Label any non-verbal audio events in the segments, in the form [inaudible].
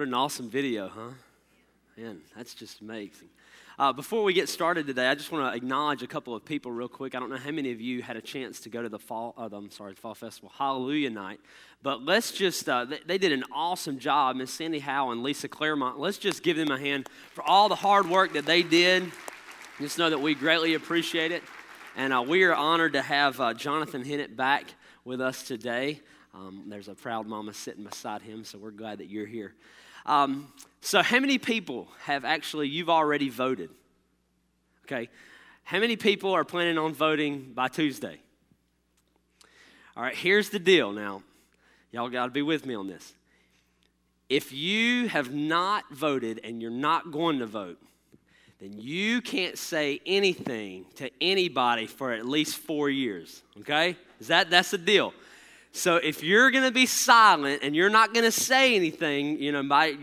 What an awesome video, huh? Man, that's just amazing. Uh, before we get started today, I just want to acknowledge a couple of people real quick. I don't know how many of you had a chance to go to the fall, uh, I'm sorry, the fall festival, Hallelujah Night. But let's just, uh, they, did an awesome job. Miss Sandy Howe and Lisa Claremont. Let's just give them a hand for all the hard work that they did. Just know that we greatly appreciate it. And uh, we are honored to have uh, Jonathan Hennett back with us today. Um, there's a proud mama sitting beside him, so we're glad that you're here. Um, so, how many people have actually, you've already voted? Okay. How many people are planning on voting by Tuesday? All right, here's the deal now. Y'all got to be with me on this. If you have not voted and you're not going to vote, then you can't say anything to anybody for at least four years. Okay? Is that that's the deal? So if you're going to be silent and you're not going to say anything, you know, by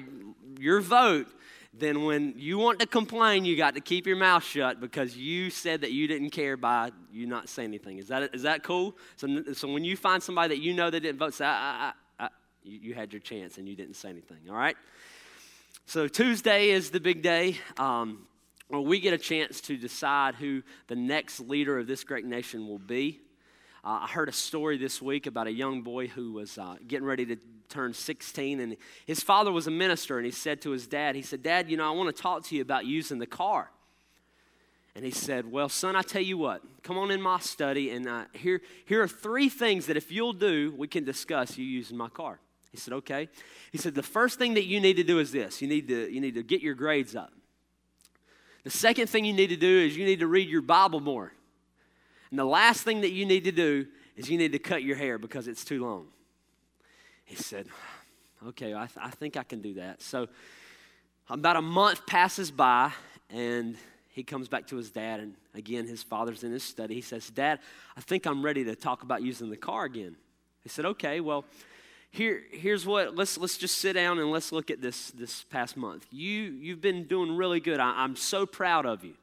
your vote, then when you want to complain, you got to keep your mouth shut because you said that you didn't care by you not saying anything. Is that, is that cool? So, so when you find somebody that you know that didn't vote, say, I, I, I, you, had your chance and you didn't say anything, all right? So Tuesday is the big day. Um, where we get a chance to decide who the next leader of this great nation will be. Uh, I heard a story this week about a young boy who was uh, getting ready to turn 16, and his father was a minister, and he said to his dad, he said, Dad, you know, I want to talk to you about using the car. And he said, Well, son, I tell you what, come on in my study, and uh, here, here are three things that if you'll do, we can discuss you using my car. He said, Okay. He said, The first thing that you need to do is this you need to, you need to get your grades up. The second thing you need to do is you need to read your Bible more. And the last thing that you need to do is you need to cut your hair because it's too long. He said, Okay, I, th- I think I can do that. So about a month passes by, and he comes back to his dad. And again, his father's in his study. He says, Dad, I think I'm ready to talk about using the car again. He said, Okay, well, here, here's what let's let's just sit down and let's look at this this past month you you've been doing really good I, am so proud of you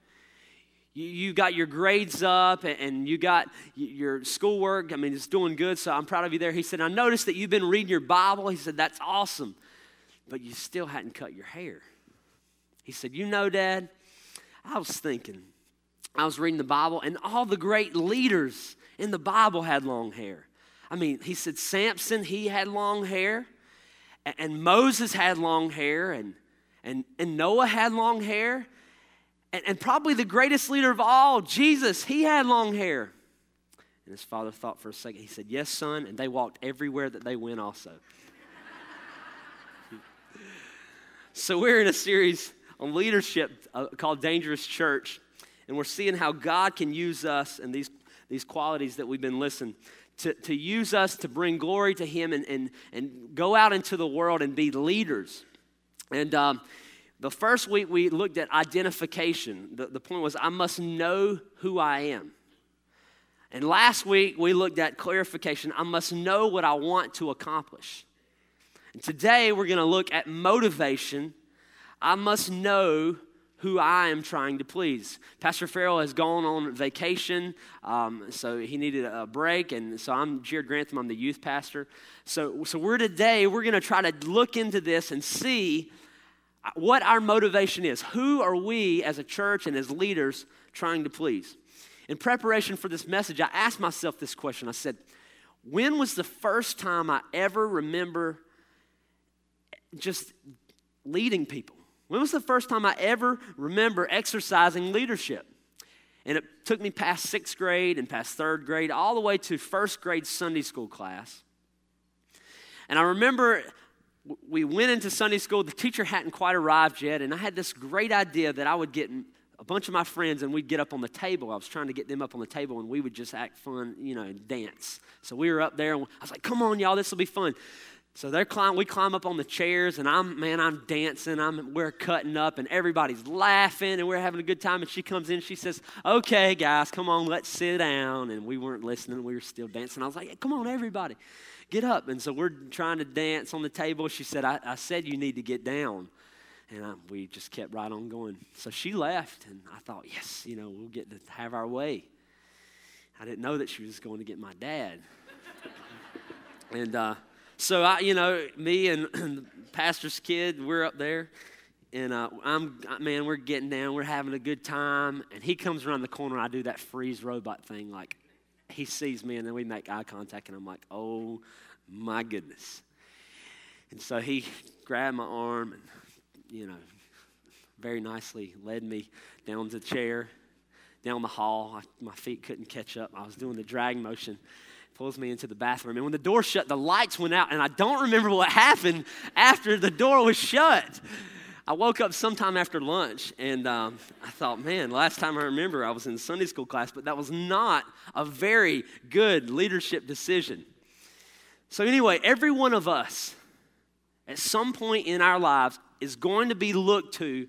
you, got your grades up and you got your schoolwork. I mean, it's doing good, so I'm proud of you there. He said, I noticed that you've been reading your Bible. He said, That's awesome, but you still hadn't cut your hair. He said, You know, Dad, I was thinking, I was reading the Bible, and all the great leaders in the Bible had long hair. I mean, he said, Samson, he had long hair, and Moses had long hair, and, and, and Noah had long hair. And, and probably the greatest leader of all, Jesus, he had long hair. And his father thought for a second. He said, Yes, son. And they walked everywhere that they went, also. so, we're in a series on leadership uh, called Dangerous Church. And we're seeing how God can use us and these, these qualities that we've been listening to, to use us to bring glory to Him and, and, and go out into the world and be leaders. And um, the first week we looked at identification. The, the point was, I must know who I am. And last week we looked at clarification. I must know what I want to accomplish. And today we're going to look at motivation. I must know who I am trying to please. Pastor Farrell has gone on vacation, um, so he needed a break, and so I'm Jared Grantham. I'm the youth pastor. So, so we're today we're going to try to look into this and see what our motivation is. Who are we as a church and as leaders trying to please? In preparation for this message, I asked myself this question. I said, When was the first time I ever remember just leading people? When was the first time I ever remember exercising leadership? And it took me past sixth grade and past third grade, all the way to first grade Sunday school class. And I remember we went into Sunday school. The teacher hadn't quite arrived yet, and I had this great idea that I would get a bunch of my friends and we'd get up on the table. I was trying to get them up on the table, and we would just act fun, you know, and dance. So we were up there, and I was like, "Come on, y'all, this will be fun." So they're climb, we climb up on the chairs, and I'm man, I'm dancing. I'm we're cutting up, and everybody's laughing, and we're having a good time. And she comes in, she says, "Okay, guys, come on, let's sit down." And we weren't listening; we were still dancing. I was like, "Come on, everybody." Get up. And so we're trying to dance on the table. She said, I, I said you need to get down. And I, we just kept right on going. So she left, and I thought, yes, you know, we'll get to have our way. I didn't know that she was going to get my dad. [laughs] and uh, so I, you know, me and, [clears throat] and pastor's kid. We're up there, and uh, I'm man, we're getting down, we're having a good time, and he comes around the corner. I do that freeze robot thing, like he sees me, and then we make eye contact, and I'm like, oh my goodness. And so he grabbed my arm and, you know, very nicely led me down the chair, down the hall. I, my feet couldn't catch up. I was doing the drag motion pulls me into the bathroom. And when the door shut, the lights went out, and I don't remember what happened after the door was shut. I woke up sometime after lunch, and um, I thought, man, last time I remember, I was in Sunday school class, but that was not a very good leadership decision. So, anyway, every one of us at some point in our lives is going to be looked to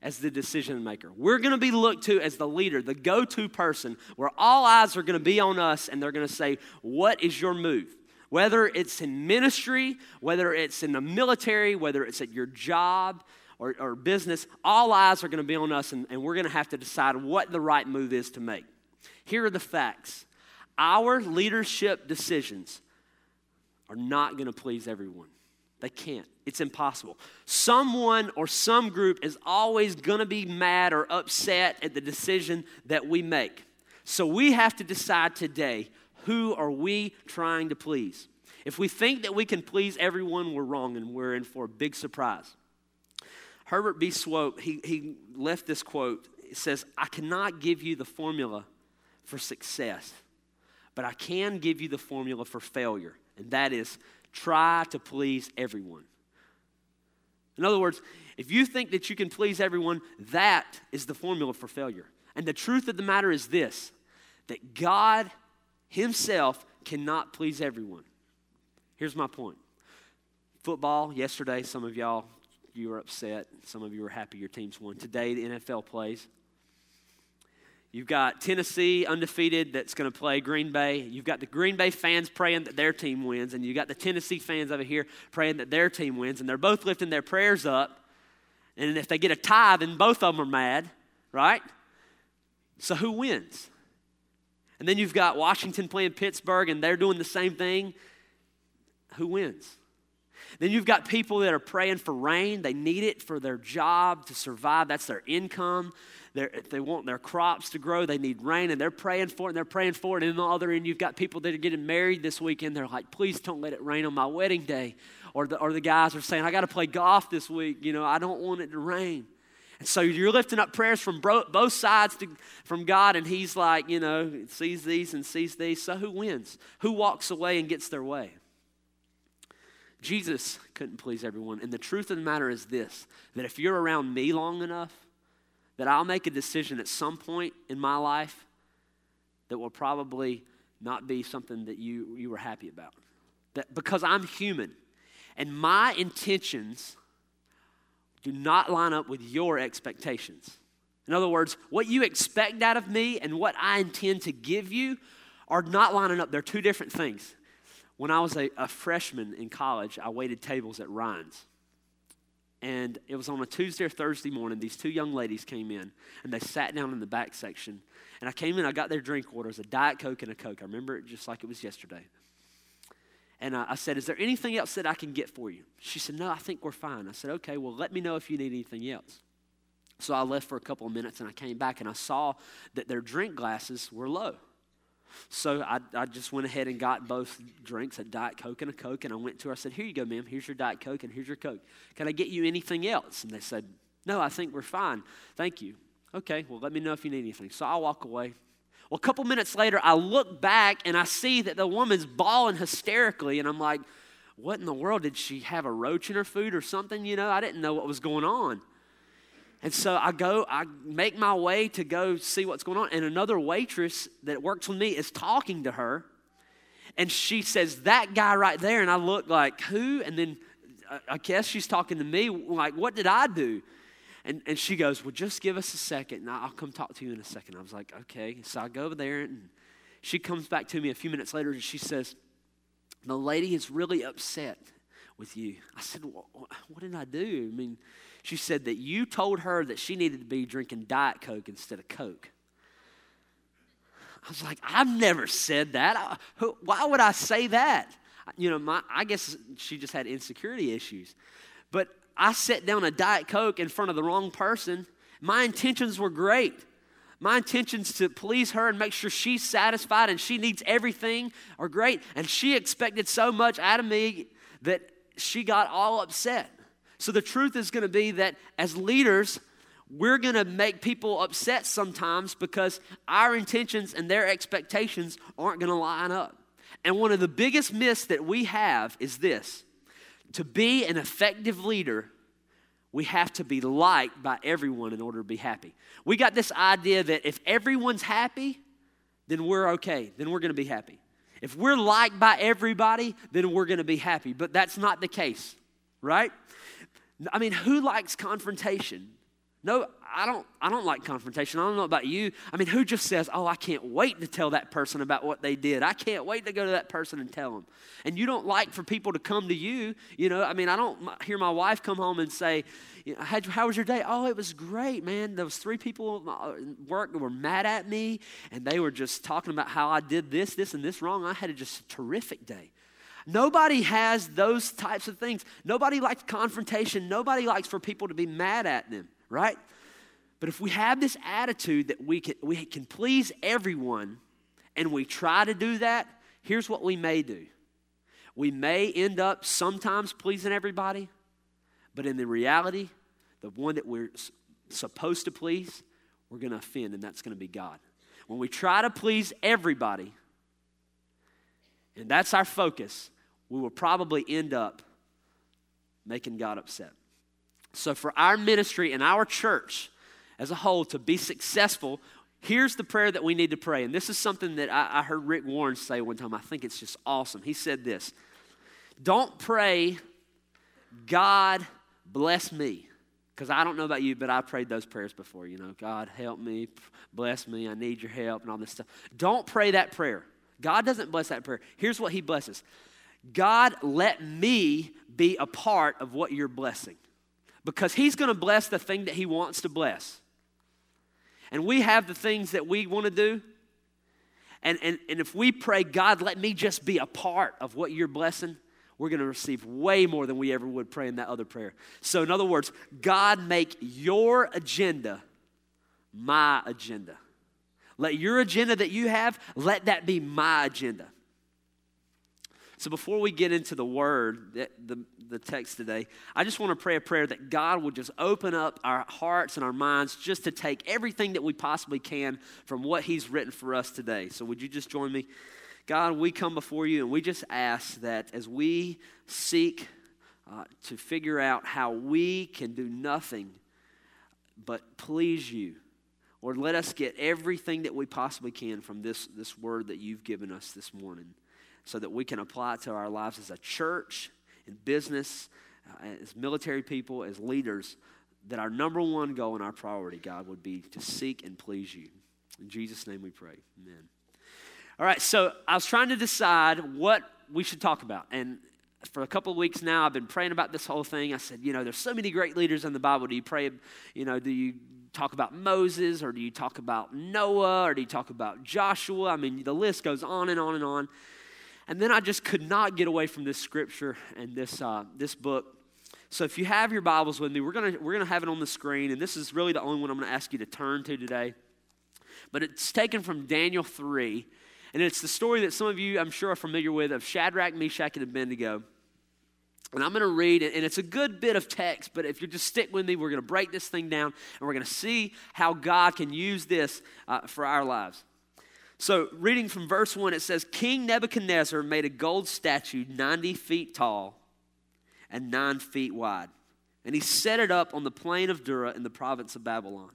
as the decision maker. We're going to be looked to as the leader, the go to person, where all eyes are going to be on us and they're going to say, What is your move? Whether it's in ministry, whether it's in the military, whether it's at your job or, or business, all eyes are going to be on us and, and we're going to have to decide what the right move is to make. Here are the facts our leadership decisions are not going to please everyone. They can't. It's impossible. Someone or some group is always going to be mad or upset at the decision that we make. So we have to decide today who are we trying to please? If we think that we can please everyone, we're wrong and we're in for a big surprise. Herbert B. Swope, he, he left this quote. It says, I cannot give you the formula for success, but I can give you the formula for failure, and that is try to please everyone. In other words, if you think that you can please everyone, that is the formula for failure. And the truth of the matter is this that God Himself cannot please everyone. Here's my point football, yesterday, some of y'all, you were upset. Some of you were happy your teams won. Today, the NFL plays. You've got Tennessee undefeated that's going to play Green Bay. You've got the Green Bay fans praying that their team wins, and you've got the Tennessee fans over here praying that their team wins, and they're both lifting their prayers up. And if they get a tie, then both of them are mad, right? So who wins? And then you've got Washington playing Pittsburgh, and they're doing the same thing. Who wins? Then you've got people that are praying for rain. They need it for their job to survive. That's their income. They're, if they want their crops to grow, they need rain, and they're praying for it, and they're praying for it. And on the other end, you've got people that are getting married this weekend. They're like, please don't let it rain on my wedding day. Or the, or the guys are saying, I got to play golf this week. You know, I don't want it to rain. And so you're lifting up prayers from bro- both sides to, from God, and He's like, you know, sees these and sees these. So who wins? Who walks away and gets their way? Jesus couldn't please everyone. And the truth of the matter is this that if you're around me long enough, that I'll make a decision at some point in my life that will probably not be something that you, you were happy about. That because I'm human and my intentions do not line up with your expectations. In other words, what you expect out of me and what I intend to give you are not lining up. They're two different things. When I was a, a freshman in college, I waited tables at Ryan's. And it was on a Tuesday or Thursday morning. These two young ladies came in and they sat down in the back section. And I came in, I got their drink orders a Diet Coke and a Coke. I remember it just like it was yesterday. And I, I said, Is there anything else that I can get for you? She said, No, I think we're fine. I said, Okay, well, let me know if you need anything else. So I left for a couple of minutes and I came back and I saw that their drink glasses were low. So I, I just went ahead and got both drinks, a Diet Coke and a Coke, and I went to her. I said, Here you go, ma'am. Here's your Diet Coke and here's your Coke. Can I get you anything else? And they said, No, I think we're fine. Thank you. Okay, well, let me know if you need anything. So I walk away. Well, a couple minutes later, I look back and I see that the woman's bawling hysterically, and I'm like, What in the world? Did she have a roach in her food or something? You know, I didn't know what was going on. And so I go, I make my way to go see what's going on. And another waitress that works with me is talking to her. And she says, That guy right there. And I look like, Who? And then uh, I guess she's talking to me, like, What did I do? And, and she goes, Well, just give us a second, and I'll come talk to you in a second. I was like, Okay. So I go over there, and she comes back to me a few minutes later, and she says, The lady is really upset with you. I said, What did I do? I mean, she said that you told her that she needed to be drinking Diet Coke instead of Coke. I was like, I've never said that. Why would I say that? You know, my, I guess she just had insecurity issues. but I set down a Diet Coke in front of the wrong person. My intentions were great. My intentions to please her and make sure she's satisfied and she needs everything are great. And she expected so much out of me that she got all upset. So the truth is going to be that as leaders, we're going to make people upset sometimes because our intentions and their expectations aren't going to line up. And one of the biggest myths that we have is this to be an effective leader, we have to be liked by everyone in order to be happy. We got this idea that if everyone's happy, then we're okay, then we're gonna be happy. If we're liked by everybody, then we're gonna be happy. But that's not the case, right? I mean, who likes confrontation? No, I don't, I don't like confrontation. I don't know about you. I mean, who just says, Oh, I can't wait to tell that person about what they did? I can't wait to go to that person and tell them. And you don't like for people to come to you. You know, I mean, I don't hear my wife come home and say, How was your day? Oh, it was great, man. There was three people at uh, work that were mad at me, and they were just talking about how I did this, this, and this wrong. I had a just terrific day. Nobody has those types of things. Nobody likes confrontation. Nobody likes for people to be mad at them right? But if we have this attitude that we can, we can please everyone and we try to do that, here's what we may do. We may end up sometimes pleasing everybody, but in the reality, the one that we're supposed to please, we're going to offend, and that's going to be God. When we try to please everybody, and that's our focus, we will probably end up making God upset. So, for our ministry and our church as a whole to be successful, here's the prayer that we need to pray. And this is something that I, I heard Rick Warren say one time. I think it's just awesome. He said this Don't pray, God bless me. Because I don't know about you, but I prayed those prayers before. You know, God help me, bless me, I need your help, and all this stuff. Don't pray that prayer. God doesn't bless that prayer. Here's what He blesses God, let me be a part of what you're blessing because He's going to bless the thing that He wants to bless. And we have the things that we want to do. And, and, and if we pray, God, let me just be a part of what you're blessing, we're going to receive way more than we ever would pray in that other prayer. So, in other words, God, make your agenda my agenda. Let your agenda that you have, let that be my agenda. So before we get into the word, the, the, the, text today, I just want to pray a prayer that God will just open up our hearts and our minds just to take everything that we possibly can from what He's written for us today. So would you just join me? God, we come before you and we just ask that as we seek uh, to figure out how we can do nothing but please you, Lord, let us get everything that we possibly can from this, this word that you've given us this morning so that we can apply it to our lives as a church, in business, uh, as military people, as leaders, that our number one goal and our priority, God, would be to seek and please you. In Jesus' name we pray. Amen. All right, so I was trying to decide what we should talk about. And for a couple of weeks now, I've been praying about this whole thing. I said, you know, there's so many great leaders in the Bible. Do you pray, you know, do you talk about Moses or do you talk about Noah or do you talk about Joshua? I mean, the list goes on and on and on. And then I just could not get away from this scripture and this, uh, this book. So if you have your Bibles with me, we're going we're gonna have it on the screen. And this is really the only one I'm going to ask you to turn to today. But it's taken from Daniel 3. And it's the story that some of you, I'm sure, are familiar with of Shadrach, Meshach, and Abednego. And I'm going to read it, and it's a good bit of text, but if you just stick with me, we're going to break this thing down, and we're going to see how God can use this uh, for our lives. So, reading from verse 1, it says King Nebuchadnezzar made a gold statue 90 feet tall and 9 feet wide, and he set it up on the plain of Dura in the province of Babylon.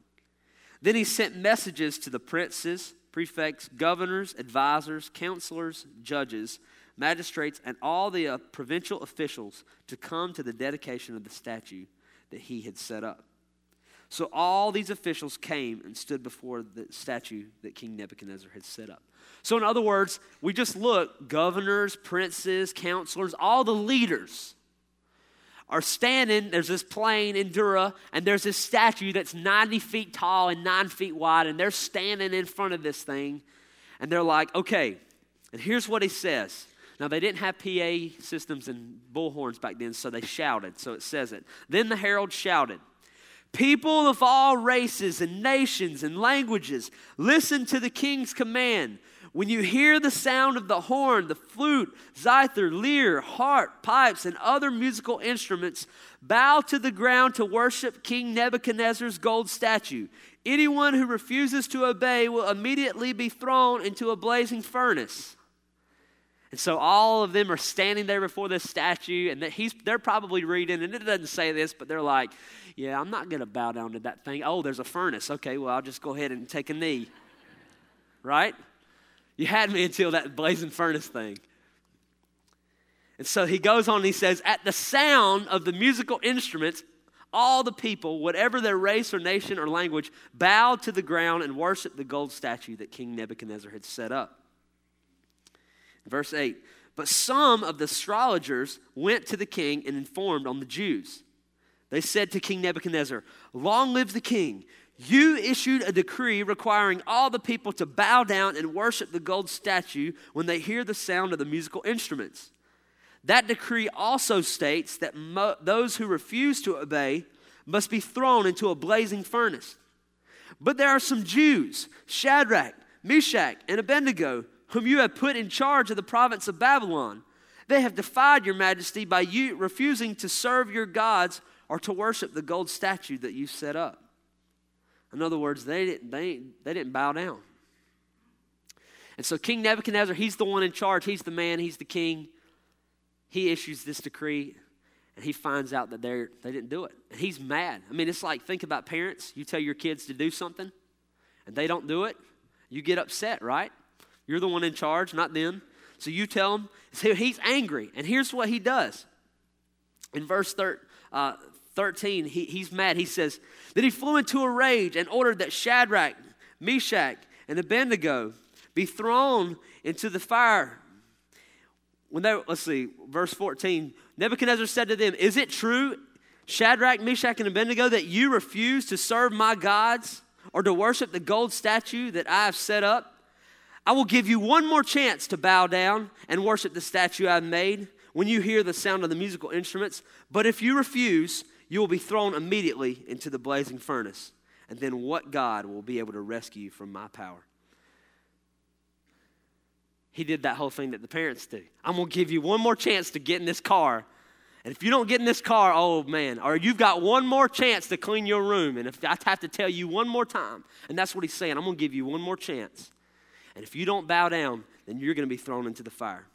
Then he sent messages to the princes, prefects, governors, advisors, counselors, judges, magistrates, and all the uh, provincial officials to come to the dedication of the statue that he had set up. So all these officials came and stood before the statue that King Nebuchadnezzar had set up. So, in other words, we just look governors, princes, counselors, all the leaders are standing. There's this plain in Dura, and there's this statue that's 90 feet tall and 9 feet wide, and they're standing in front of this thing, and they're like, okay, and here's what he says. Now, they didn't have PA systems and bullhorns back then, so they shouted. So it says it. Then the herald shouted, People of all races and nations and languages, listen to the king's command. When you hear the sound of the horn, the flute, zither, lyre, harp, pipes, and other musical instruments, bow to the ground to worship King Nebuchadnezzar's gold statue. Anyone who refuses to obey will immediately be thrown into a blazing furnace. And so all of them are standing there before this statue, and he's, they're probably reading, and it doesn't say this, but they're like, Yeah, I'm not going to bow down to that thing. Oh, there's a furnace. Okay, well, I'll just go ahead and take a knee. Right? You had me until that blazing furnace thing. And so he goes on and he says, At the sound of the musical instruments, all the people, whatever their race or nation or language, bowed to the ground and worshiped the gold statue that King Nebuchadnezzar had set up. Verse 8 But some of the astrologers went to the king and informed on the Jews. They said to King Nebuchadnezzar, Long live the king! You issued a decree requiring all the people to bow down and worship the gold statue when they hear the sound of the musical instruments. That decree also states that mo- those who refuse to obey must be thrown into a blazing furnace. But there are some Jews, Shadrach, Meshach, and Abednego, whom you have put in charge of the province of Babylon. They have defied your majesty by you refusing to serve your gods or to worship the gold statue that you set up. In other words, they didn't, they, they didn't bow down. And so King Nebuchadnezzar, he's the one in charge. He's the man, he's the king. He issues this decree and he finds out that they they didn't do it. And he's mad. I mean, it's like think about parents. You tell your kids to do something and they don't do it. You get upset, right? You're the one in charge, not them. So you tell him. So he's angry. And here's what he does. In verse thir- uh, 13, he, he's mad. He says, Then he flew into a rage and ordered that Shadrach, Meshach, and Abednego be thrown into the fire. When they, let's see, verse 14, Nebuchadnezzar said to them, Is it true, Shadrach, Meshach, and Abednego, that you refuse to serve my gods or to worship the gold statue that I have set up? I will give you one more chance to bow down and worship the statue I've made when you hear the sound of the musical instruments. But if you refuse, you will be thrown immediately into the blazing furnace. And then what God will be able to rescue you from my power? He did that whole thing that the parents do. I'm going to give you one more chance to get in this car. And if you don't get in this car, oh man, or you've got one more chance to clean your room. And if I have to tell you one more time, and that's what he's saying, I'm going to give you one more chance. And if you don't bow down, then you're going to be thrown into the fire.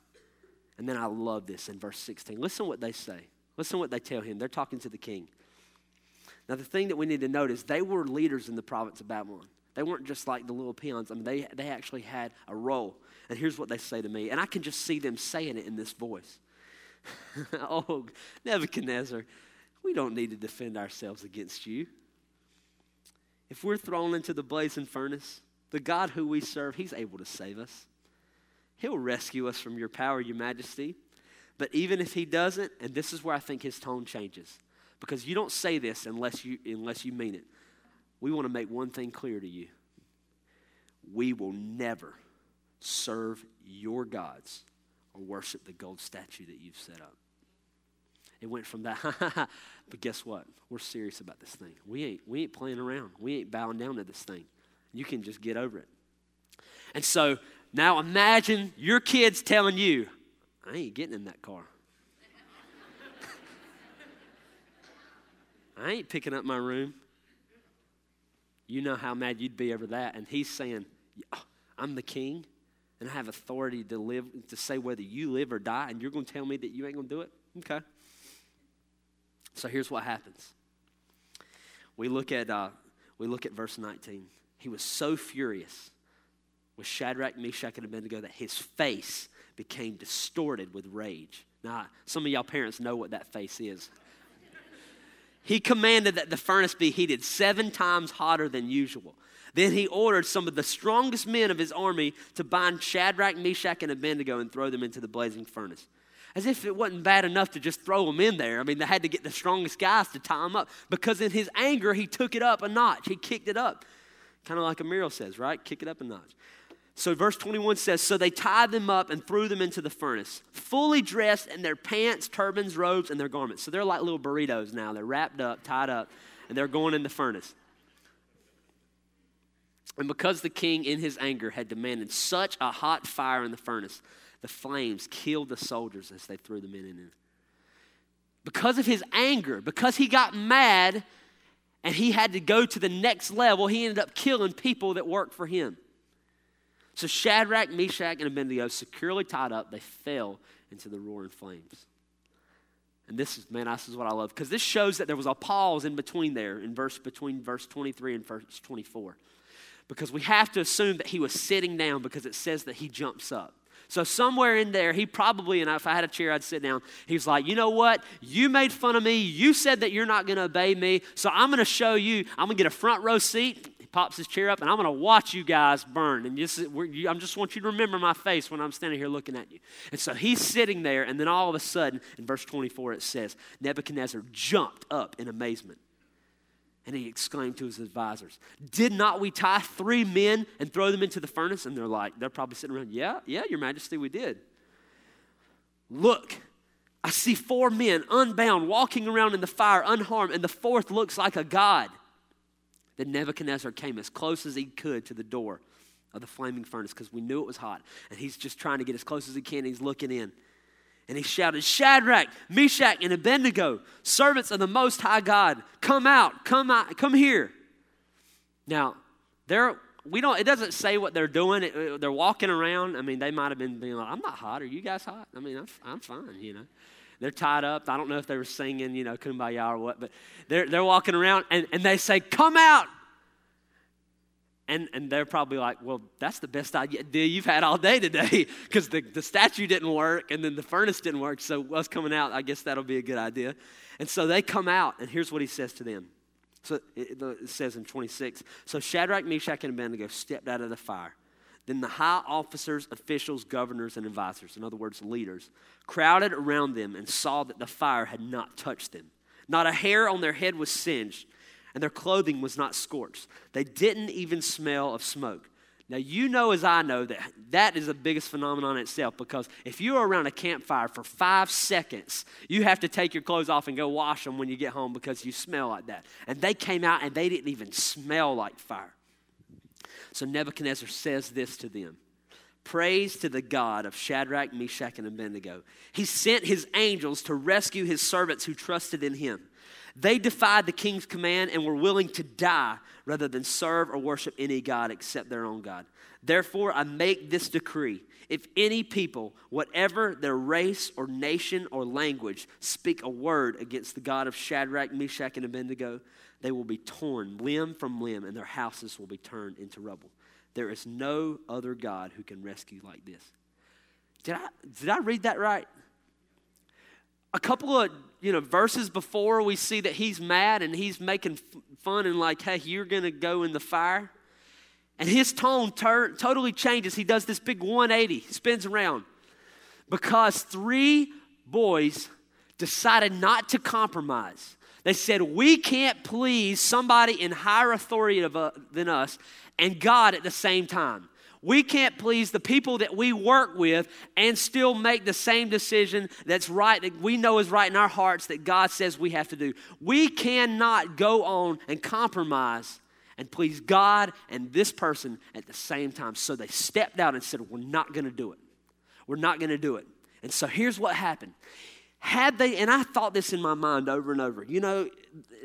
And then I love this in verse 16. Listen what they say. Listen to what they tell him. They're talking to the king. Now, the thing that we need to note is they were leaders in the province of Babylon. They weren't just like the little peons. I mean, they, they actually had a role. And here's what they say to me. And I can just see them saying it in this voice. [laughs] oh, Nebuchadnezzar, we don't need to defend ourselves against you. If we're thrown into the blazing furnace, the God who we serve, he's able to save us. He'll rescue us from your power, your majesty. But even if he doesn't, and this is where I think his tone changes, because you don't say this unless you, unless you mean it. We want to make one thing clear to you we will never serve your gods or worship the gold statue that you've set up. It went from that, [laughs] but guess what? We're serious about this thing. We ain't, we ain't playing around. We ain't bowing down to this thing. You can just get over it. And so now imagine your kids telling you, I ain't getting in that car. I ain't picking up my room. You know how mad you'd be over that. And he's saying, I'm the king and I have authority to live to say whether you live or die, and you're going to tell me that you ain't going to do it? Okay. So here's what happens. We look at uh, we look at verse 19. He was so furious with Shadrach, Meshach, and Abednego that his face became distorted with rage. Now, some of y'all parents know what that face is. he commanded that the furnace be heated seven times hotter than usual. Then he ordered some of the strongest men of his army to bind Shadrach, Meshach, and Abednego and throw them into the blazing furnace. As if it wasn't bad enough to just throw them in there. I mean, they had to get the strongest guys to tie them up because in his anger, he took it up a notch. He kicked it up. Kind of like Emeril says, right? Kick it up a notch. So, verse 21 says, So they tied them up and threw them into the furnace, fully dressed in their pants, turbans, robes, and their garments. So they're like little burritos now. They're wrapped up, tied up, and they're going in the furnace. And because the king, in his anger, had demanded such a hot fire in the furnace, the flames killed the soldiers as they threw the men in. Because of his anger, because he got mad and he had to go to the next level, he ended up killing people that worked for him. So Shadrach, Meshach, and Abednego, securely tied up, they fell into the roaring flames. And this is, man, this is what I love because this shows that there was a pause in between there, in verse between verse 23 and verse 24. Because we have to assume that he was sitting down because it says that he jumps up. So somewhere in there, he probably, and if I had a chair, I'd sit down. He's like, you know what? You made fun of me. You said that you're not going to obey me. So I'm going to show you. I'm going to get a front row seat. He pops his chair up, and I'm going to watch you guys burn. And just, I just want you to remember my face when I'm standing here looking at you. And so he's sitting there, and then all of a sudden, in verse 24, it says, Nebuchadnezzar jumped up in amazement. And he exclaimed to his advisors, Did not we tie three men and throw them into the furnace? And they're like, they're probably sitting around, Yeah, yeah, your majesty, we did. Look, I see four men unbound walking around in the fire unharmed, and the fourth looks like a god. Then Nebuchadnezzar came as close as he could to the door of the flaming furnace because we knew it was hot. And he's just trying to get as close as he can. He's looking in. And he shouted, Shadrach, Meshach, and Abednego, servants of the Most High God, come out, come out, come here. Now, they're, we don't, it doesn't say what they're doing. It, they're walking around. I mean, they might have been being like, I'm not hot. Are you guys hot? I mean, I'm, I'm fine, you know. They're tied up. I don't know if they were singing, you know, kumbaya or what, but they're, they're walking around and, and they say, Come out, and, and they're probably like, well, that's the best idea you've had all day today [laughs] because the, the statue didn't work and then the furnace didn't work. So, us coming out, I guess that'll be a good idea. And so they come out, and here's what he says to them. So it, it says in 26 So Shadrach, Meshach, and Abednego stepped out of the fire. Then the high officers, officials, governors, and advisors, in other words, leaders, crowded around them and saw that the fire had not touched them. Not a hair on their head was singed and their clothing was not scorched. They didn't even smell of smoke. Now, you know as I know that that is the biggest phenomenon itself because if you're around a campfire for five seconds, you have to take your clothes off and go wash them when you get home because you smell like that. And they came out and they didn't even smell like fire. So Nebuchadnezzar says this to them Praise to the God of Shadrach, Meshach, and Abednego. He sent his angels to rescue his servants who trusted in him. They defied the king's command and were willing to die rather than serve or worship any God except their own God. Therefore, I make this decree. If any people, whatever their race or nation or language, speak a word against the God of Shadrach, Meshach, and Abednego, they will be torn limb from limb and their houses will be turned into rubble. There is no other God who can rescue like this. Did I, did I read that right? a couple of you know verses before we see that he's mad and he's making fun and like hey you're gonna go in the fire and his tone tur- totally changes he does this big 180 spins around because three boys decided not to compromise they said we can't please somebody in higher authority of, uh, than us and god at the same time we can't please the people that we work with and still make the same decision that's right, that we know is right in our hearts that God says we have to do. We cannot go on and compromise and please God and this person at the same time. So they stepped out and said, We're not going to do it. We're not going to do it. And so here's what happened. Had they, and I thought this in my mind over and over, you know,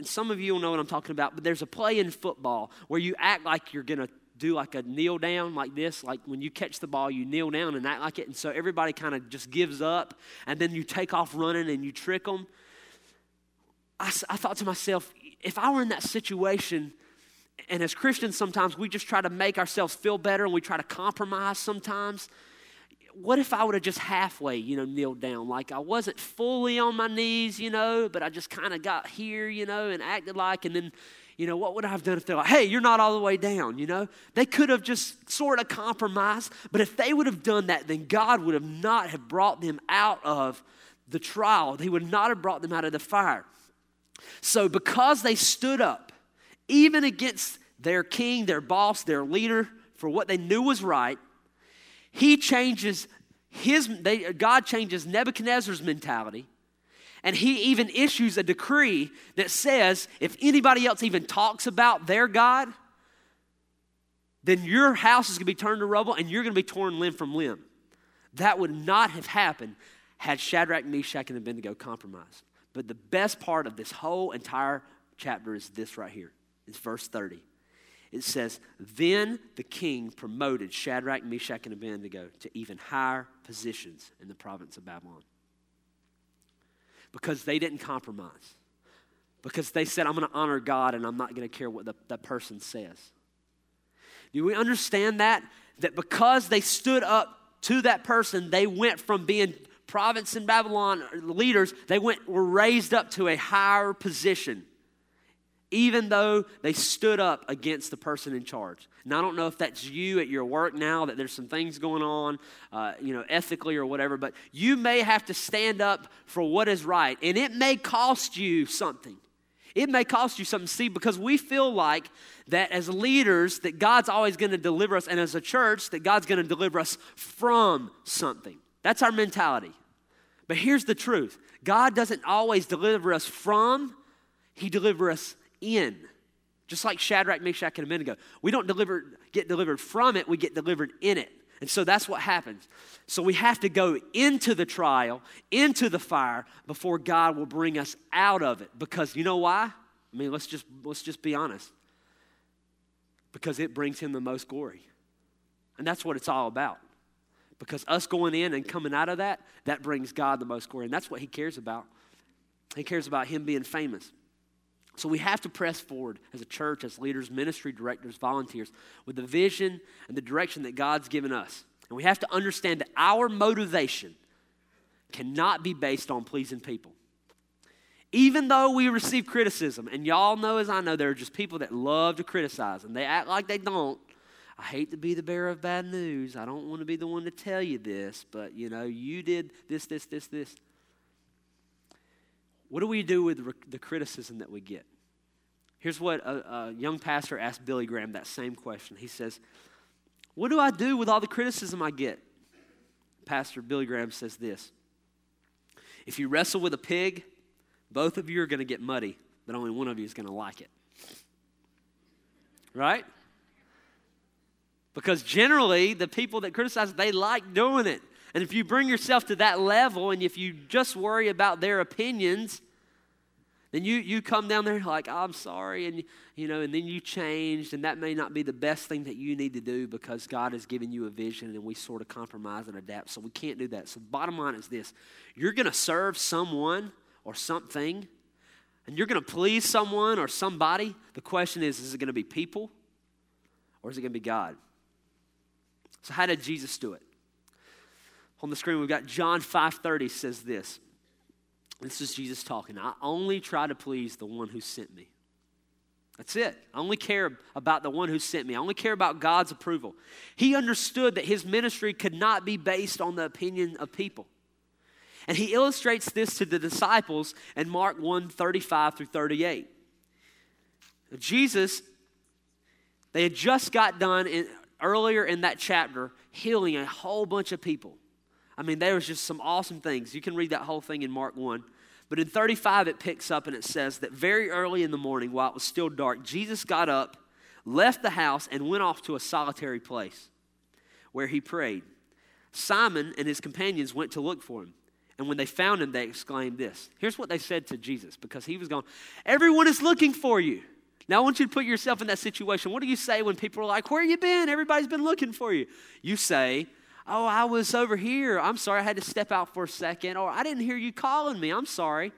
some of you will know what I'm talking about, but there's a play in football where you act like you're going to do like a kneel down like this. Like when you catch the ball, you kneel down and act like it. And so everybody kind of just gives up. And then you take off running and you trick them. I, I thought to myself, if I were in that situation, and as Christians, sometimes we just try to make ourselves feel better and we try to compromise sometimes. What if I would have just halfway, you know, kneeled down? Like I wasn't fully on my knees, you know, but I just kind of got here, you know, and acted like, and then you know, what would I have done if they're like, hey, you're not all the way down, you know? They could have just sort of compromised, but if they would have done that, then God would have not have brought them out of the trial. He would not have brought them out of the fire. So because they stood up, even against their king, their boss, their leader, for what they knew was right, he changes his, they, God changes Nebuchadnezzar's mentality. And he even issues a decree that says if anybody else even talks about their God, then your house is going to be turned to rubble and you're going to be torn limb from limb. That would not have happened had Shadrach, Meshach, and Abednego compromised. But the best part of this whole entire chapter is this right here. It's verse 30. It says, Then the king promoted Shadrach, Meshach, and Abednego to even higher positions in the province of Babylon. Because they didn't compromise. Because they said, I'm going to honor God and I'm not going to care what the, the person says. Do we understand that? That because they stood up to that person, they went from being province in Babylon leaders, they went were raised up to a higher position even though they stood up against the person in charge. And I don't know if that's you at your work now, that there's some things going on, uh, you know, ethically or whatever, but you may have to stand up for what is right. And it may cost you something. It may cost you something. See, because we feel like that as leaders, that God's always going to deliver us, and as a church, that God's going to deliver us from something. That's our mentality. But here's the truth God doesn't always deliver us from, He delivers us in. Just like Shadrach, Meshach, and Abednego. We don't deliver, get delivered from it, we get delivered in it. And so that's what happens. So we have to go into the trial, into the fire, before God will bring us out of it. Because you know why? I mean, let's just, let's just be honest. Because it brings him the most glory. And that's what it's all about. Because us going in and coming out of that, that brings God the most glory. And that's what he cares about. He cares about him being famous. So we have to press forward as a church, as leaders, ministry directors, volunteers, with the vision and the direction that God's given us. And we have to understand that our motivation cannot be based on pleasing people. Even though we receive criticism, and y'all know as I know, there are just people that love to criticize, and they act like they don't. I hate to be the bearer of bad news. I don't want to be the one to tell you this, but you know, you did this, this, this, this. What do we do with the criticism that we get? Here's what a, a, young pastor asked Billy Graham that same question. He says, What do I do with all the criticism I get? Pastor Billy Graham says this If you wrestle with a pig, both of you are going to get muddy, but only one of you is going to like it. Right? Because generally, the people that criticize, they like doing it. And if you bring yourself to that level and if you just worry about their opinions, then you, you come down there like, oh, I'm sorry, and you know, and then you changed, and that may not be the best thing that you need to do because God has given you a vision and we sort of compromise and adapt. So we can't do that. So bottom line is this you're gonna serve someone or something, and you're gonna please someone or somebody. The question is, is it gonna be people or is it gonna be God? So how did Jesus do it? On the screen, we've got John 5:30 says this. This is Jesus talking. I only try to please the one who sent me. That's it. I only care about the one who sent me. I only care about God's approval. He understood that his ministry could not be based on the opinion of people. And he illustrates this to the disciples in Mark 1 35 through 38. Jesus, they had just got done in, earlier in that chapter healing a whole bunch of people. I mean, there was just some awesome things. You can read that whole thing in Mark 1. But in 35, it picks up and it says that very early in the morning, while it was still dark, Jesus got up, left the house, and went off to a solitary place where he prayed. Simon and his companions went to look for him. And when they found him, they exclaimed this. Here's what they said to Jesus because he was gone. Everyone is looking for you. Now, I want you to put yourself in that situation. What do you say when people are like, Where you been? Everybody's been looking for you. You say, Oh, I was over here. I'm sorry, I had to step out for a second. Or I didn't hear you calling me. I'm sorry.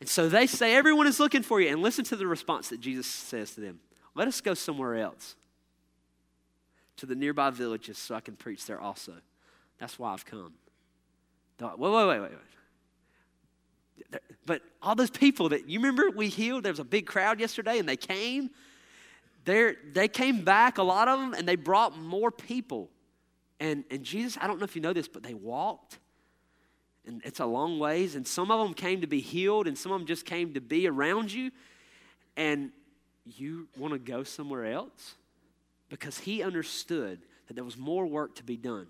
And so they say, Everyone is looking for you. And listen to the response that Jesus says to them Let us go somewhere else, to the nearby villages, so I can preach there also. That's why I've come. Wait, wait, wait, wait, wait. But all those people that you remember we healed, there was a big crowd yesterday and they came. they they came back, a lot of them, and they brought more people. And, and Jesus, I don't know if you know this, but they walked. And it's a long ways. And some of them came to be healed, and some of them just came to be around you. And you want to go somewhere else? Because he understood that there was more work to be done.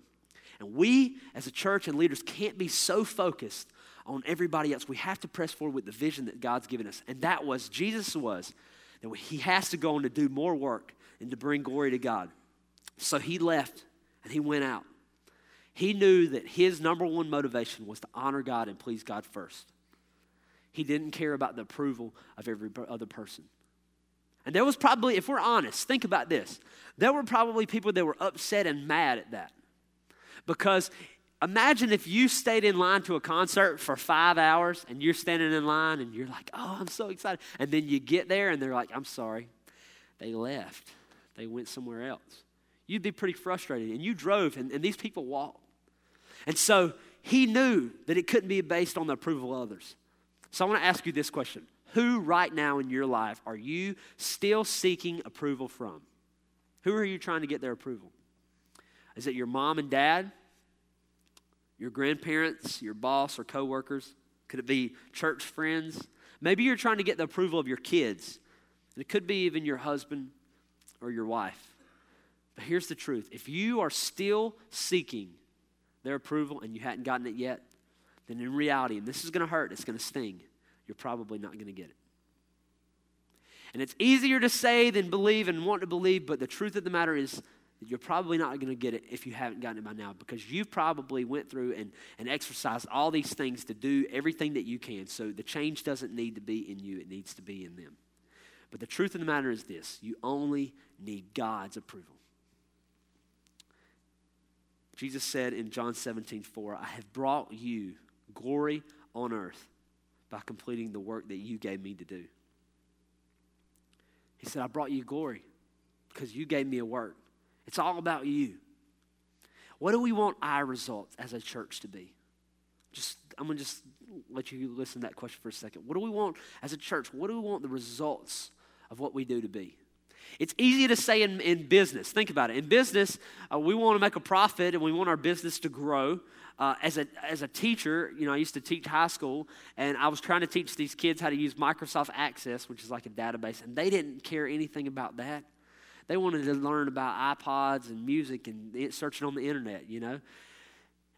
And we, as a church and leaders, can't be so focused on everybody else. We have to press forward with the vision that God's given us. And that was, Jesus was, that he has to go on to do more work and to bring glory to God. So he left and he went out. He knew that his number one motivation was to honor God and please God first. He didn't care about the approval of every other person. And there was probably, if we're honest, think about this. There were probably people that were upset and mad at that. Because imagine if you stayed in line to a concert for five hours and you're standing in line and you're like, oh, I'm so excited. And then you get there and they're like, I'm sorry. They left, they went somewhere else. You'd be pretty frustrated. And you drove, and, and these people walked. And so he knew that it couldn't be based on the approval of others. So I want to ask you this question Who right now in your life are you still seeking approval from? Who are you trying to get their approval? Is it your mom and dad? Your grandparents, your boss or coworkers? Could it be church friends? Maybe you're trying to get the approval of your kids. And It could be even your husband or your wife. But here's the truth if you are still seeking their approval and you hadn't gotten it yet, then in reality, and this is going to hurt, it's going to sting, you're probably not going to get it. And it's easier to say than believe and want to believe, but the truth of the matter is that you're probably not going to get it if you haven't gotten it by now because you've probably went through and, and exercised all these things to do everything that you can. So the change doesn't need to be in you, it needs to be in them. But the truth of the matter is this you only need God's approval. Jesus said in John 17, 4, I have brought you glory on earth by completing the work that you gave me to do. He said, I brought you glory because you gave me a work. It's all about you. What do we want our results as a church to be? Just I'm gonna just let you listen to that question for a second. What do we want as a church? What do we want the results of what we do to be? It's easy to say in, in business. Think about it. In business, uh, we want to make a profit and we want our business to grow. Uh, as, a, as a teacher, you know, I used to teach high school, and I was trying to teach these kids how to use Microsoft Access, which is like a database, and they didn't care anything about that. They wanted to learn about iPods and music and searching on the internet, you know.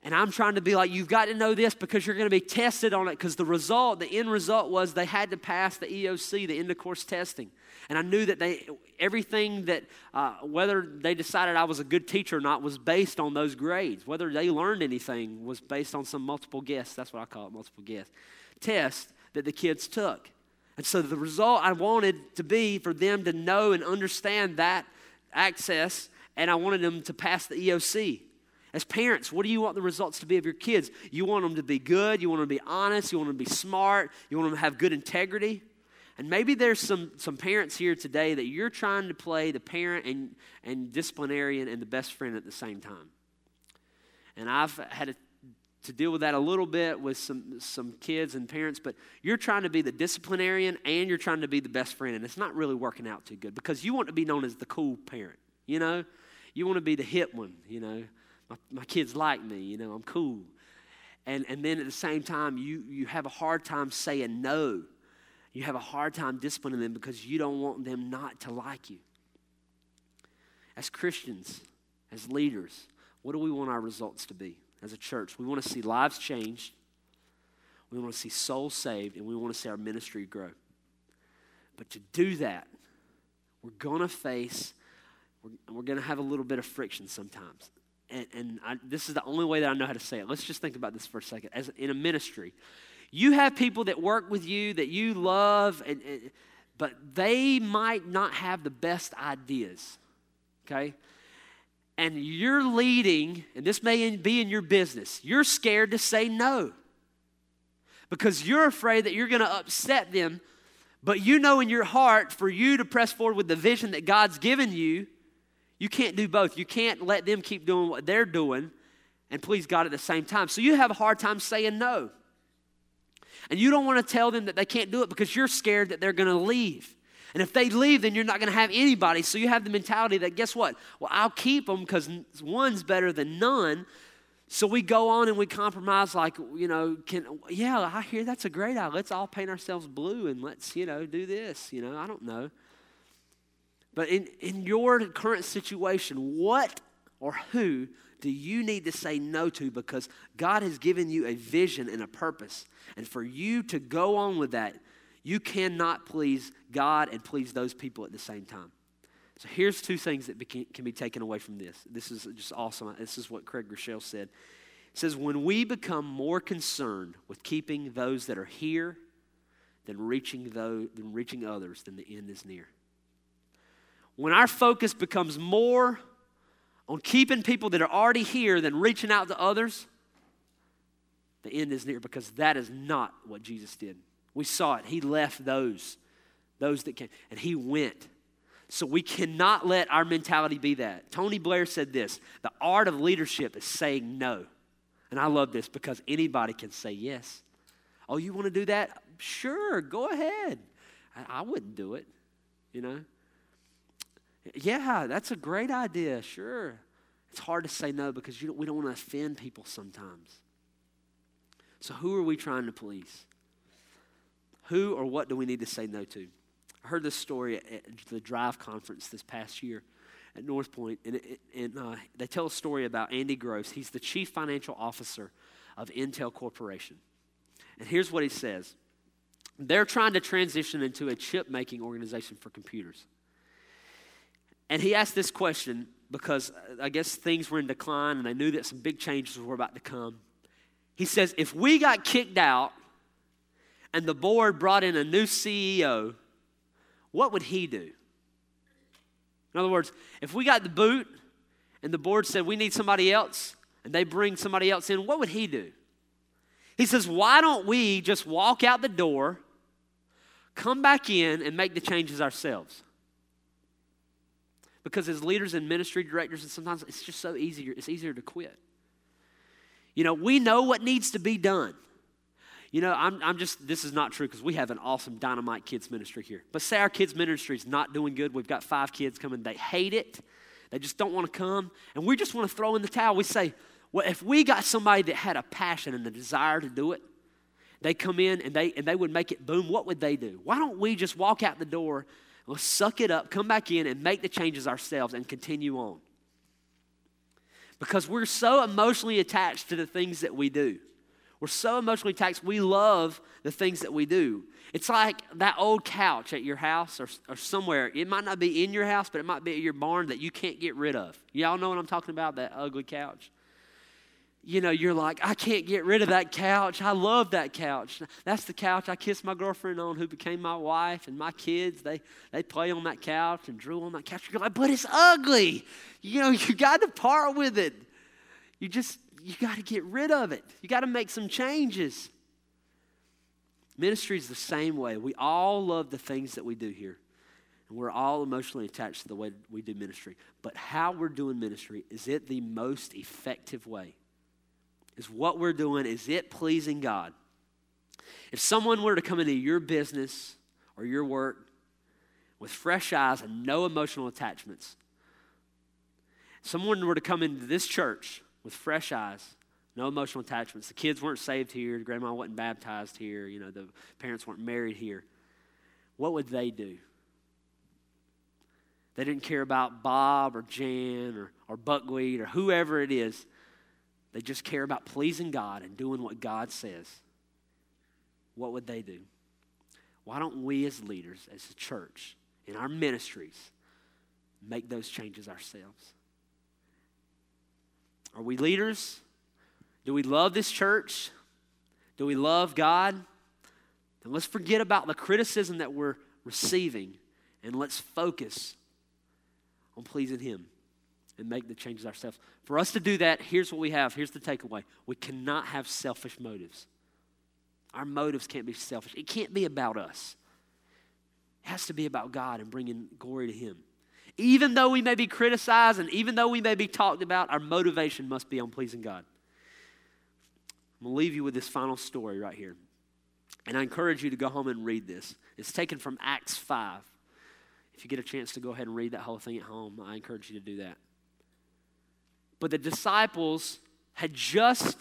And I'm trying to be like, you've got to know this because you're going to be tested on it. Because the result, the end result was they had to pass the EOC, the end of course testing. And I knew that they, everything that, uh, whether they decided I was a good teacher or not, was based on those grades. Whether they learned anything was based on some multiple guess. That's what I call it, multiple guess. Test that the kids took. And so the result I wanted to be for them to know and understand that access, and I wanted them to pass the EOC. As parents, what do you want the results to be of your kids? You want them to be good, you want them to be honest, you want them to be smart, you want them to have good integrity. And maybe there's some, some parents here today that you're trying to play the parent and, and disciplinarian and the best friend at the same time. And I've had to, to deal with that a little bit with some, some kids and parents, but you're trying to be the disciplinarian and you're trying to be the best friend, and it's not really working out too good because you want to be known as the cool parent, you know? You want to be the hip one, you know? My, my kids like me, you know, I'm cool. And, and then at the same time, you, you have a hard time saying no. You have a hard time disciplining them because you don't want them not to like you. As Christians, as leaders, what do we want our results to be as a church? We want to see lives changed, we want to see souls saved, and we want to see our ministry grow. But to do that, we're going to face, we're, we're going to have a little bit of friction sometimes and, and I, this is the only way that I know how to say it. Let's just think about this for a second. As in a ministry, you have people that work with you that you love, and, and, but they might not have the best ideas. Okay, and you're leading, and this may be in your business. You're scared to say no because you're afraid that you're going to upset them. But you know in your heart, for you to press forward with the vision that God's given you, you can't do both. You can't let them keep doing what they're doing and please God at the same time. So you have a hard time saying no. And you don't want to tell them that they can't do it because you're scared that they're going to leave. And if they leave, then you're not going to have anybody. So you have the mentality that, guess what? Well, I'll keep them because one's better than none. So we go on and we compromise, like, you know, can, yeah, I hear that's a great idea. Let's all paint ourselves blue and let's, you know, do this. You know, I don't know. But in, in your current situation, what or who do you need to say no to because God has given you a vision and a purpose? And for you to go on with that, you cannot please God and please those people at the same time. So here's two things that can be taken away from this. This is just awesome. This is what Craig Groeschel said. He says, When we become more concerned with keeping those that are here than reaching, those, than reaching others, then the end is near. When our focus becomes more on keeping people that are already here than reaching out to others, the end is near because that is not what Jesus did. We saw it. He left those, those that came, and he went. So we cannot let our mentality be that. Tony Blair said this the art of leadership is saying no. And I love this because anybody can say yes. Oh, you want to do that? Sure, go ahead. I, I wouldn't do it, you know. Yeah, that's a great idea, sure. It's hard to say no because don't, we don't want to offend people sometimes. So, who are we trying to please? Who or what do we need to say no to? I heard this story at the Drive conference this past year at North Point, and, it, and uh, they tell a story about Andy Gross. He's the chief financial officer of Intel Corporation. And here's what he says They're trying to transition into a chip making organization for computers. And he asked this question because uh, I guess things were in decline and they knew that some big changes were about to come. He says, If we got kicked out and the board brought in a new CEO, what would he do? In other words, if we got the boot and the board said we need somebody else and they bring somebody else in, what would he do? He says, Why don't we just walk out the door, come back in, and make the changes ourselves? Because as leaders and ministry directors, and sometimes it's just so easier, it's easier to quit. You know, we know what needs to be done. You know, I'm, I'm just, this is not true because we have an awesome dynamite kids ministry here. But say our kids ministry is not doing good. We've got five kids coming. They hate it. They just don't want to come. And we just want to throw in the towel. We say, well, if we got somebody that had a passion and a desire to do it, they come in and they, and they would make it boom, what would they do? Why don't we just walk out the door, let's suck it up, come back in and make the changes ourselves and continue on? Because we're so emotionally attached to the things that we do. We're so emotionally attached, we love the things that we do. It's like that old couch at your house or, or somewhere. It might not be in your house, but it might be at your barn that you can't get rid of. Y'all know what I'm talking about? That ugly couch you know, you're like, I can't get rid of that couch. I love that couch. That's the couch I kissed my girlfriend on who became my wife, and my kids, they, they play on that couch and drool on that couch. You're like, but it's ugly. You know, [laughs] you got to part with it. You just, you got to get rid of it. You got to make some changes. Ministry is the same way. We all love the things that we do here. And we're all emotionally attached to the way we do ministry. But how we're doing ministry, is it the most effective way? Is what we're doing, is it pleasing God? If someone were to come into your business or your work with fresh eyes and no emotional attachments, someone were to come into this church with fresh eyes, no emotional attachments, the kids weren't saved here, grandma wasn't baptized here, you know, the parents weren't married here, what would they do? They didn't care about Bob or Jan or, or Buckwheat or whoever it is. They just care about pleasing God and doing what God says. What would they do? Why don't we, as leaders, as a church, in our ministries, make those changes ourselves? Are we leaders? Do we love this church? Do we love God? Then let's forget about the criticism that we're receiving and let's focus on pleasing Him and make the changes ourselves. For us to do that, here's what we have. Here's the takeaway we cannot have selfish motives. Our motives can't be selfish, it can't be about us. It has to be about God and bringing glory to Him. Even though we may be criticized and even though we may be talked about, our motivation must be on pleasing God. I'm going to leave you with this final story right here. And I encourage you to go home and read this. It's taken from Acts 5. If you get a chance to go ahead and read that whole thing at home, I encourage you to do that. But the disciples had just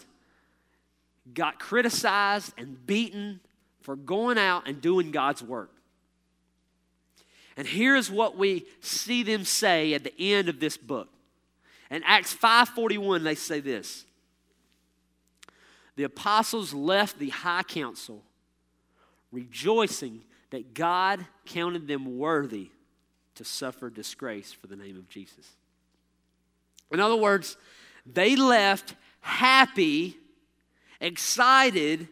got criticized and beaten for going out and doing God's work. And here is what we see them say at the end of this book. In Acts 5:41 they say this. The apostles left the high council rejoicing that God counted them worthy to suffer disgrace for the name of Jesus. In other words, they left happy, excited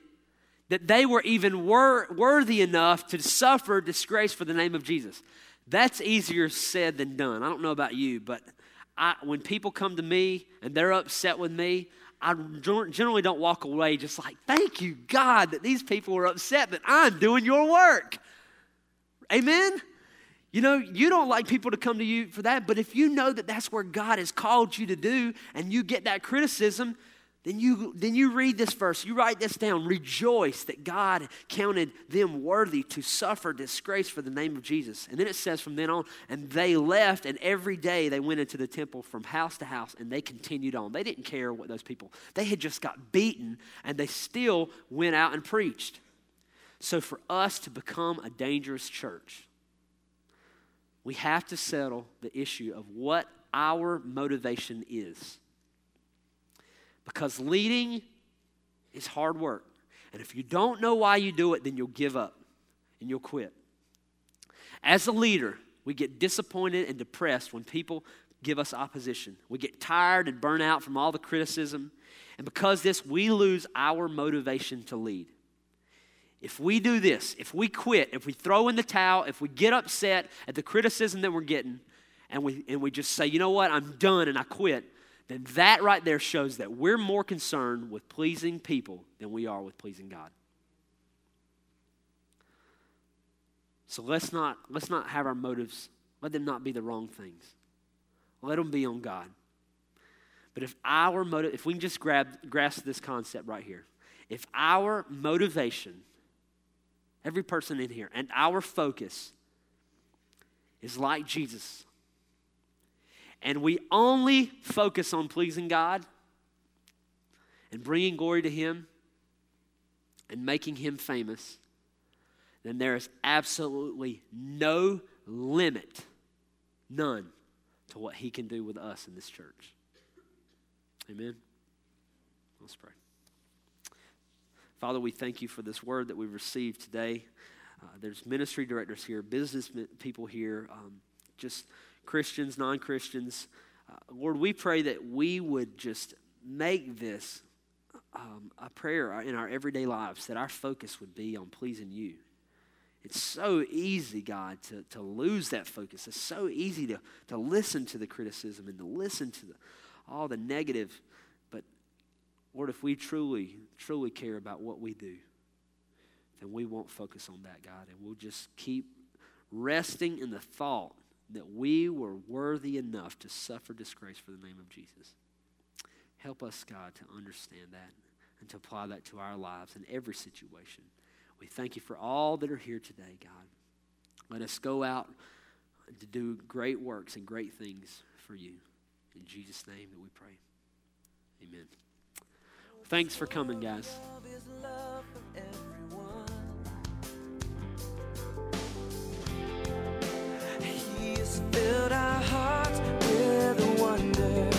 that they were even wor- worthy enough to suffer disgrace for the name of Jesus. That's easier said than done. I don't know about you, but I, when people come to me and they're upset with me, I generally don't walk away just like, thank you, God, that these people are upset that I'm doing your work. Amen? You know, you don't like people to come to you for that, but if you know that that's where God has called you to do and you get that criticism, then you, then you read this verse, you write this down. Rejoice that God counted them worthy to suffer disgrace for the name of Jesus. And then it says from then on, and they left, and every day they went into the temple from house to house, and they continued on. They didn't care what those people, they had just got beaten, and they still went out and preached. So for us to become a dangerous church, we have to settle the issue of what our motivation is. Because leading is hard work. And if you don't know why you do it, then you'll give up and you'll quit. As a leader, we get disappointed and depressed when people give us opposition. We get tired and burn out from all the criticism. And because this, we lose our motivation to lead. If we do this, if we quit, if we throw in the towel, if we get upset at the criticism that we're getting, and we, and we just say, you know what, I'm done and I quit, then that right there shows that we're more concerned with pleasing people than we are with pleasing God. So let's not, let's not have our motives, let them not be the wrong things. Let them be on God. But if our motive, if we can just grab, grasp this concept right here, if our motivation, every person in here, and our focus is like Jesus, and we only focus on pleasing God and bringing glory to Him and making Him famous, then there is absolutely no limit, none, to what He can do with us in this church. Amen. Let's pray. Father, we thank you for this word that we've received today. Uh, there's ministry directors here, business people here, um, just Christians, non Christians. Uh, Lord, we pray that we would just make this um, a prayer in our everyday lives, that our focus would be on pleasing you. It's so easy, God, to, to lose that focus. It's so easy to, to listen to the criticism and to listen to the, all the negative. Lord, if we truly, truly care about what we do, then we won't focus on that, God. And we'll just keep resting in the thought that we were worthy enough to suffer disgrace for the name of Jesus. Help us, God, to understand that and to apply that to our lives in every situation. We thank you for all that are here today, God. Let us go out to do great works and great things for you. In Jesus' name that we pray. Amen. Thanks for coming, guys. filled our hearts with wonder.